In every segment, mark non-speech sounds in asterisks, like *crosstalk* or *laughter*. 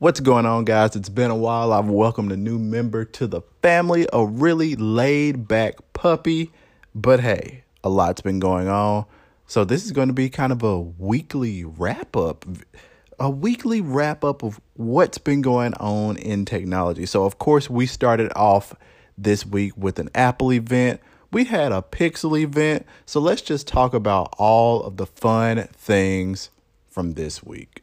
What's going on, guys? It's been a while. I've welcomed a new member to the family, a really laid back puppy. But hey, a lot's been going on. So, this is going to be kind of a weekly wrap up, a weekly wrap up of what's been going on in technology. So, of course, we started off this week with an Apple event. We had a Pixel event. So, let's just talk about all of the fun things from this week.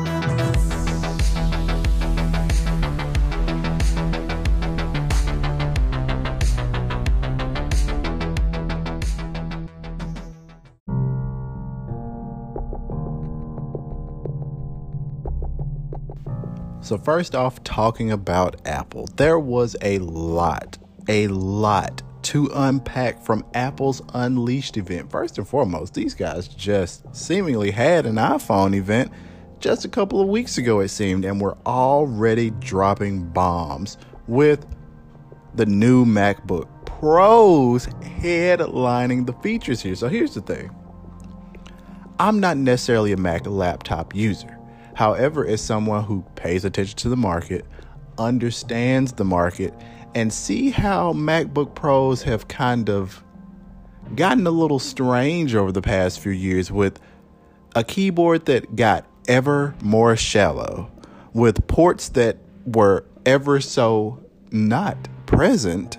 So, first off, talking about Apple, there was a lot, a lot to unpack from Apple's Unleashed event. First and foremost, these guys just seemingly had an iPhone event just a couple of weeks ago, it seemed, and we're already dropping bombs with the new MacBook Pros headlining the features here. So, here's the thing I'm not necessarily a Mac laptop user. However, as someone who pays attention to the market, understands the market, and see how MacBook Pros have kind of gotten a little strange over the past few years with a keyboard that got ever more shallow, with ports that were ever so not present,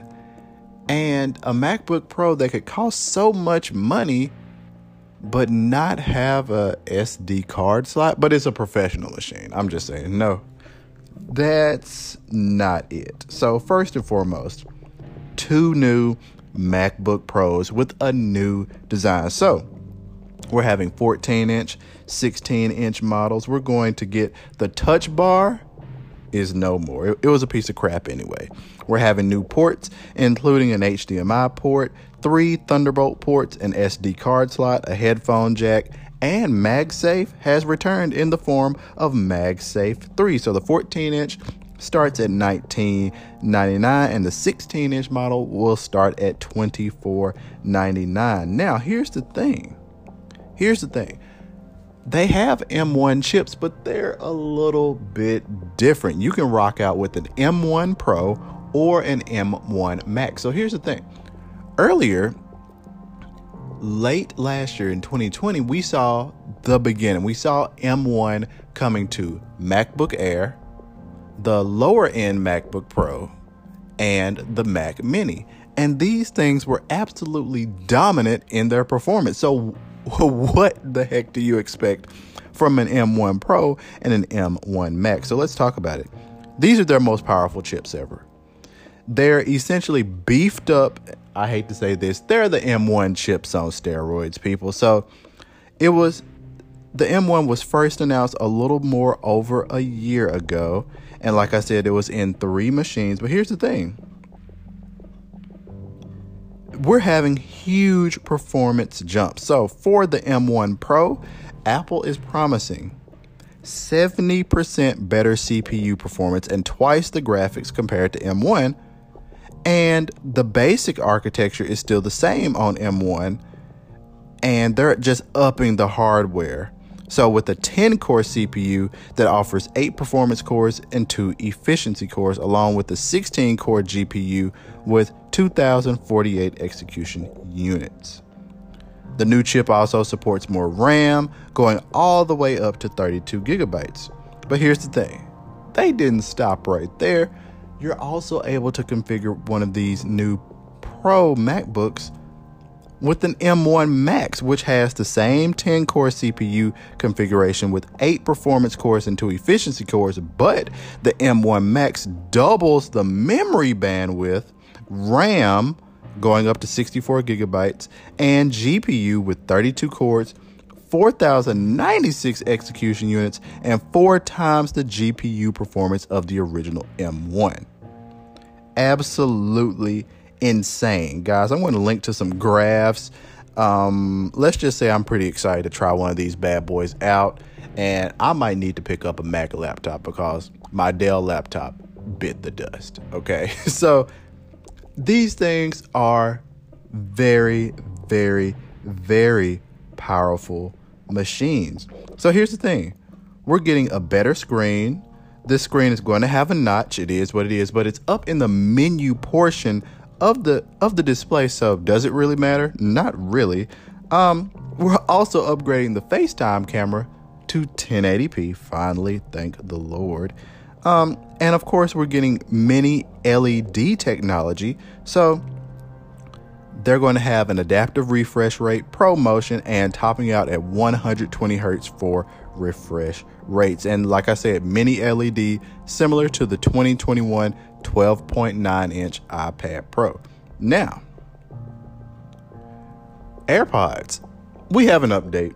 and a MacBook Pro that could cost so much money but not have a SD card slot, but it's a professional machine. I'm just saying, no, that's not it. So, first and foremost, two new MacBook Pros with a new design. So, we're having 14 inch, 16 inch models. We're going to get the touch bar is no more. It, it, was a piece of crap anyway. We're having new ports, including an HDMI port, three Thunderbolt ports, an SD card slot, a headphone jack, and MagSafe has returned in the form of MagSafe 3. So the 14 inch starts at $19.99 and the 16 inch model will start at $24.99. Now, here's the thing. Here's the thing. They have M1 chips, but they're a little bit different. You can rock out with an M1 Pro or an M1 Max. So here's the thing earlier, late last year in 2020, we saw the beginning. We saw M1 coming to MacBook Air, the lower end MacBook Pro, and the Mac Mini. And these things were absolutely dominant in their performance. So, *laughs* what the heck do you expect from an M1 Pro and an M1 Max? So, let's talk about it. These are their most powerful chips ever. They're essentially beefed up I hate to say this, they're the M1 chips on steroids, people. So it was the M1 was first announced a little more over a year ago. And like I said, it was in three machines. But here's the thing we're having huge performance jumps. So for the M1 Pro, Apple is promising 70% better CPU performance and twice the graphics compared to M1 and the basic architecture is still the same on M1, and they're just upping the hardware. So, with a 10 core CPU that offers 8 performance cores and 2 efficiency cores, along with a 16 core GPU with 2048 execution units. The new chip also supports more RAM, going all the way up to 32 gigabytes. But here's the thing they didn't stop right there you're also able to configure one of these new Pro MacBooks with an M1 Max, which has the same 10 core CPU configuration with 8 performance cores and 2 efficiency cores, but the M1 Max doubles the memory bandwidth, RAM going up to 64 gigabytes, and GPU with 32 cores. 4,096 execution units and four times the GPU performance of the original M1 absolutely insane. Guys, I'm going to link to some graphs. Um, let's just say I'm pretty excited to try one of these bad boys out, and I might need to pick up a Mac laptop because my Dell laptop bit the dust. Okay, *laughs* so these things are very, very, very powerful machines. So here's the thing we're getting a better screen. This screen is going to have a notch. It is what it is, but it's up in the menu portion of the of the display. So does it really matter? Not really. Um, we're also upgrading the FaceTime camera to 1080p. Finally, thank the Lord. Um, and of course, we're getting mini LED technology. So they're going to have an adaptive refresh rate, ProMotion, and topping out at 120 hertz for refresh rates. And like I said, mini LED, similar to the 2021 12.9 inch iPad Pro. Now, AirPods. We have an update.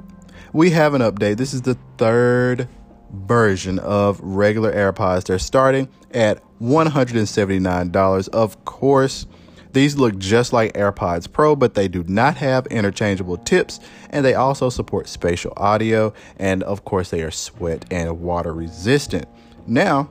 We have an update. This is the third version of regular AirPods. They're starting at $179. Of course, these look just like AirPods Pro, but they do not have interchangeable tips, and they also support spatial audio, and of course, they are sweat and water resistant. Now,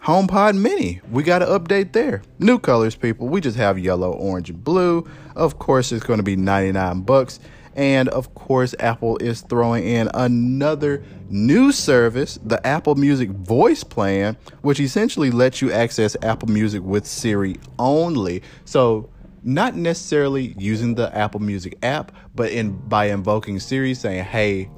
HomePod Mini, we got to update there. New colors, people. We just have yellow, orange, and blue. Of course, it's going to be 99 bucks. And of course, Apple is throwing in another new service, the Apple Music Voice Plan, which essentially lets you access Apple Music with Siri only. So, not necessarily using the Apple Music app, but in by invoking Siri saying, "Hey,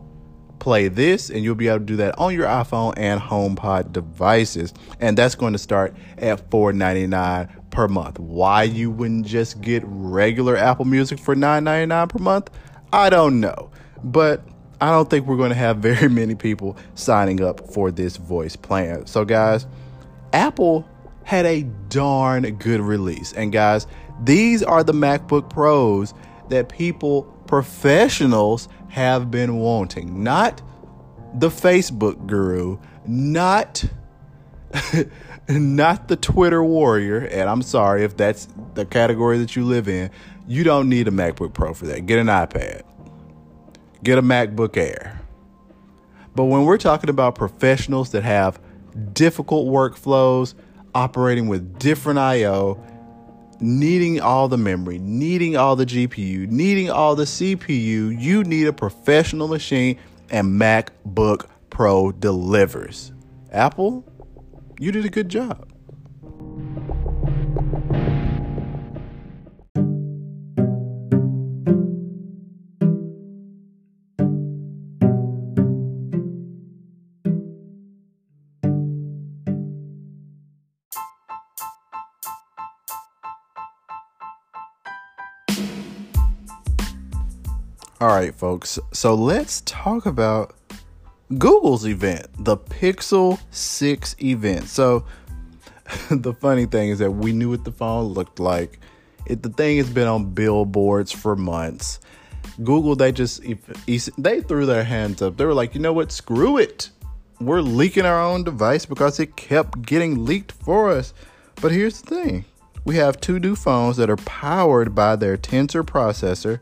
play this," and you'll be able to do that on your iPhone and HomePod devices. And that's going to start at $4.99 per month. Why you wouldn't just get regular Apple Music for $9.99 per month? I don't know. But I don't think we're going to have *laughs* very many people signing up for this voice plan. So, guys, Apple had a darn good release. And, guys, these are the MacBook Pros that people, professionals, have been wanting. Not the Facebook guru, not. *laughs* not the Twitter warrior, and I'm sorry if that's the category that you live in. You don't need a MacBook Pro for that. Get an iPad get a MacBook Air. But when we're talking about professionals that have difficult workflows, operating with different I/O, needing all the memory, needing all the GPU, needing all the CPU, you need a professional machine and MacBook Pro delivers. Apple, you did a good job. All right, folks. So let's talk about Google's event, the Pixel 6 event. So *laughs* the funny thing is that we knew what the phone looked like. It, the thing has been on billboards for months. Google, they just they threw their hands up. They were like, you know what? Screw it. We're leaking our own device because it kept getting leaked for us. But here's the thing: we have two new phones that are powered by their Tensor processor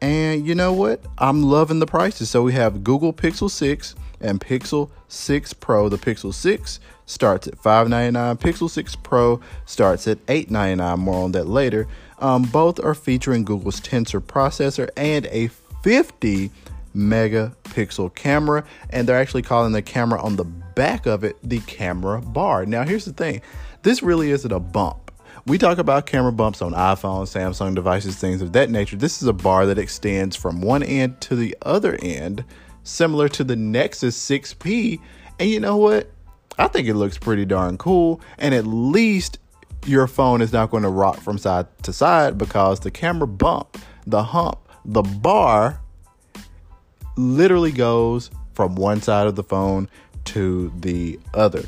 and you know what? I'm loving the prices. So we have Google Pixel 6 and Pixel 6 Pro. The Pixel 6 starts at 599. Pixel 6 Pro starts at 899. More on that later. Um, both are featuring Google's Tensor processor and a 50 megapixel camera. And they're actually calling the camera on the back of it the camera bar. Now, here's the thing this really isn't a bump we talk about camera bumps on iPhones, Samsung devices, things of that nature. This is a bar that extends from one end to the other end, similar to the Nexus 6P. And you know what? I think it looks pretty darn cool. And at least your phone is not going to rock from side to side because the camera bump, the hump, the bar literally goes from one side of the phone to the other.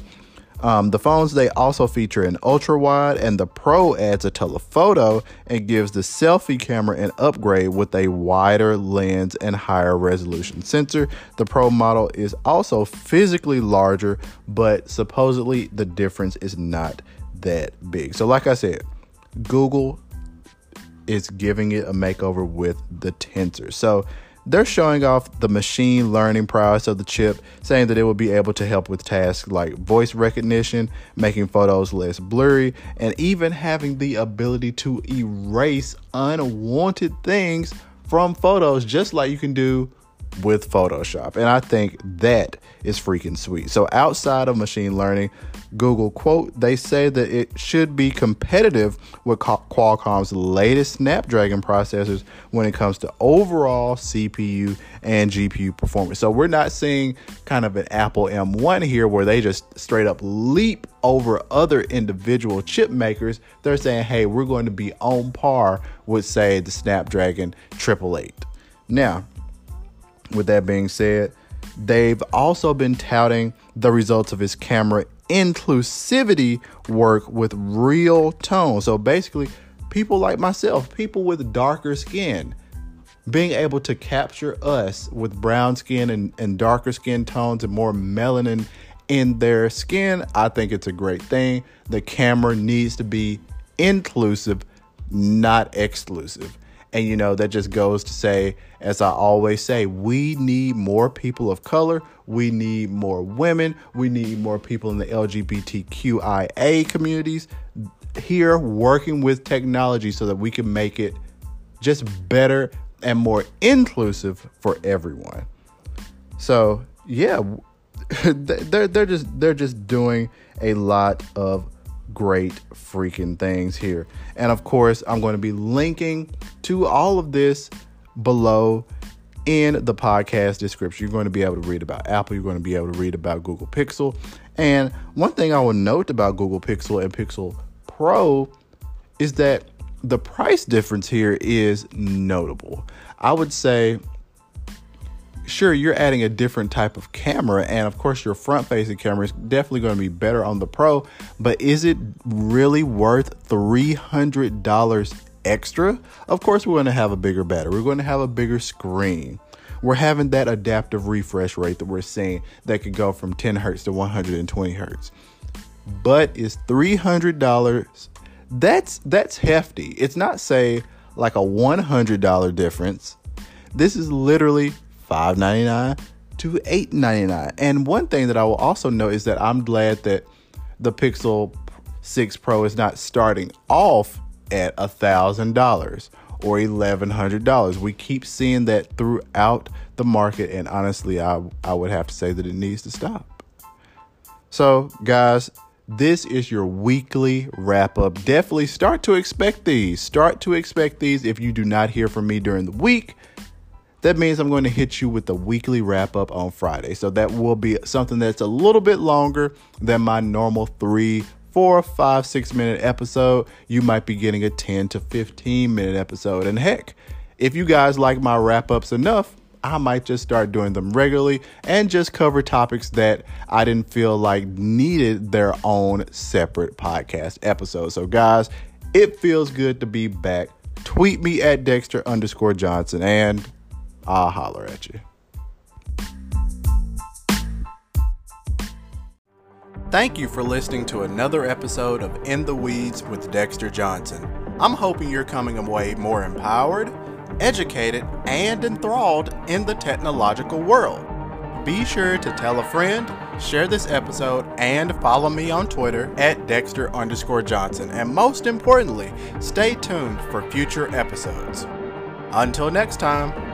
Um, the phones they also feature an ultra wide, and the Pro adds a telephoto and gives the selfie camera an upgrade with a wider lens and higher resolution sensor. The Pro model is also physically larger, but supposedly the difference is not that big. So, like I said, Google is giving it a makeover with the tensor. So they're showing off the machine learning prowess of the chip, saying that it will be able to help with tasks like voice recognition, making photos less blurry, and even having the ability to erase unwanted things from photos, just like you can do with Photoshop. And I think that is freaking sweet. So, outside of machine learning, Google quote, they say that it should be competitive with Qualcomm's latest Snapdragon processors when it comes to overall CPU and GPU performance. So, we're not seeing kind of an Apple M1 here where they just straight up leap over other individual chip makers. They're saying, hey, we're going to be on par with, say, the Snapdragon 888. Now, with that being said, they've also been touting the results of his camera inclusivity work with real tone. So basically, people like myself, people with darker skin, being able to capture us with brown skin and, and darker skin tones and more melanin in their skin, I think it's a great thing. The camera needs to be inclusive, not exclusive. And you know, that just goes to say, as I always say, we need more people of color. We need more women. We need more people in the LGBTQIA communities here working with technology so that we can make it just better and more inclusive for everyone. So, yeah, *laughs* they're they're just they're just doing a lot of great freaking things here. And of course, I'm going to be linking to all of this below in the podcast description. You're going to be able to read about Apple, you're going to be able to read about Google Pixel. And one thing I will note about Google Pixel and Pixel Pro is that the price difference here is notable. I would say sure you're adding a different type of camera and of course your front facing camera is definitely going to be better on the pro but is it really worth $300 extra? Of course we're going to have a bigger battery. We're going to have a bigger screen. We're having that adaptive refresh rate that we're seeing that could go from 10 hertz to 120 hertz. But is $300 that's that's hefty. It's not say like a $100 difference. This is literally $5.99 to $8.99. And one thing that I will also note is that I'm glad that the Pixel 6 Pro is not starting off at $1,000 or $1,100. We keep seeing that throughout the market, and honestly, I, I would have to say that it needs to stop. So, guys, this is your weekly wrap up. Definitely start to expect these. Start to expect these if you do not hear from me during the week that means I'm going to hit you with the weekly wrap up on Friday. So that will be something that's a little bit longer than my normal three, four, five, six minute episode. You might be getting a 10 to 15 minute episode. And heck, if you guys like my wrap ups enough, I might just start doing them regularly and just cover topics that I didn't feel like needed their own separate podcast episode. So, guys, it feels good to be back. Tweet me at Dexter underscore Johnson and I'll holler at you. Thank you for listening to another episode of In the Weeds with Dexter Johnson. I'm hoping you're coming away more empowered, educated, and enthralled in the technological world. Be sure to tell a friend, share this episode, and follow me on Twitter at Dexter underscore Johnson. And most importantly, stay tuned for future episodes. Until next time.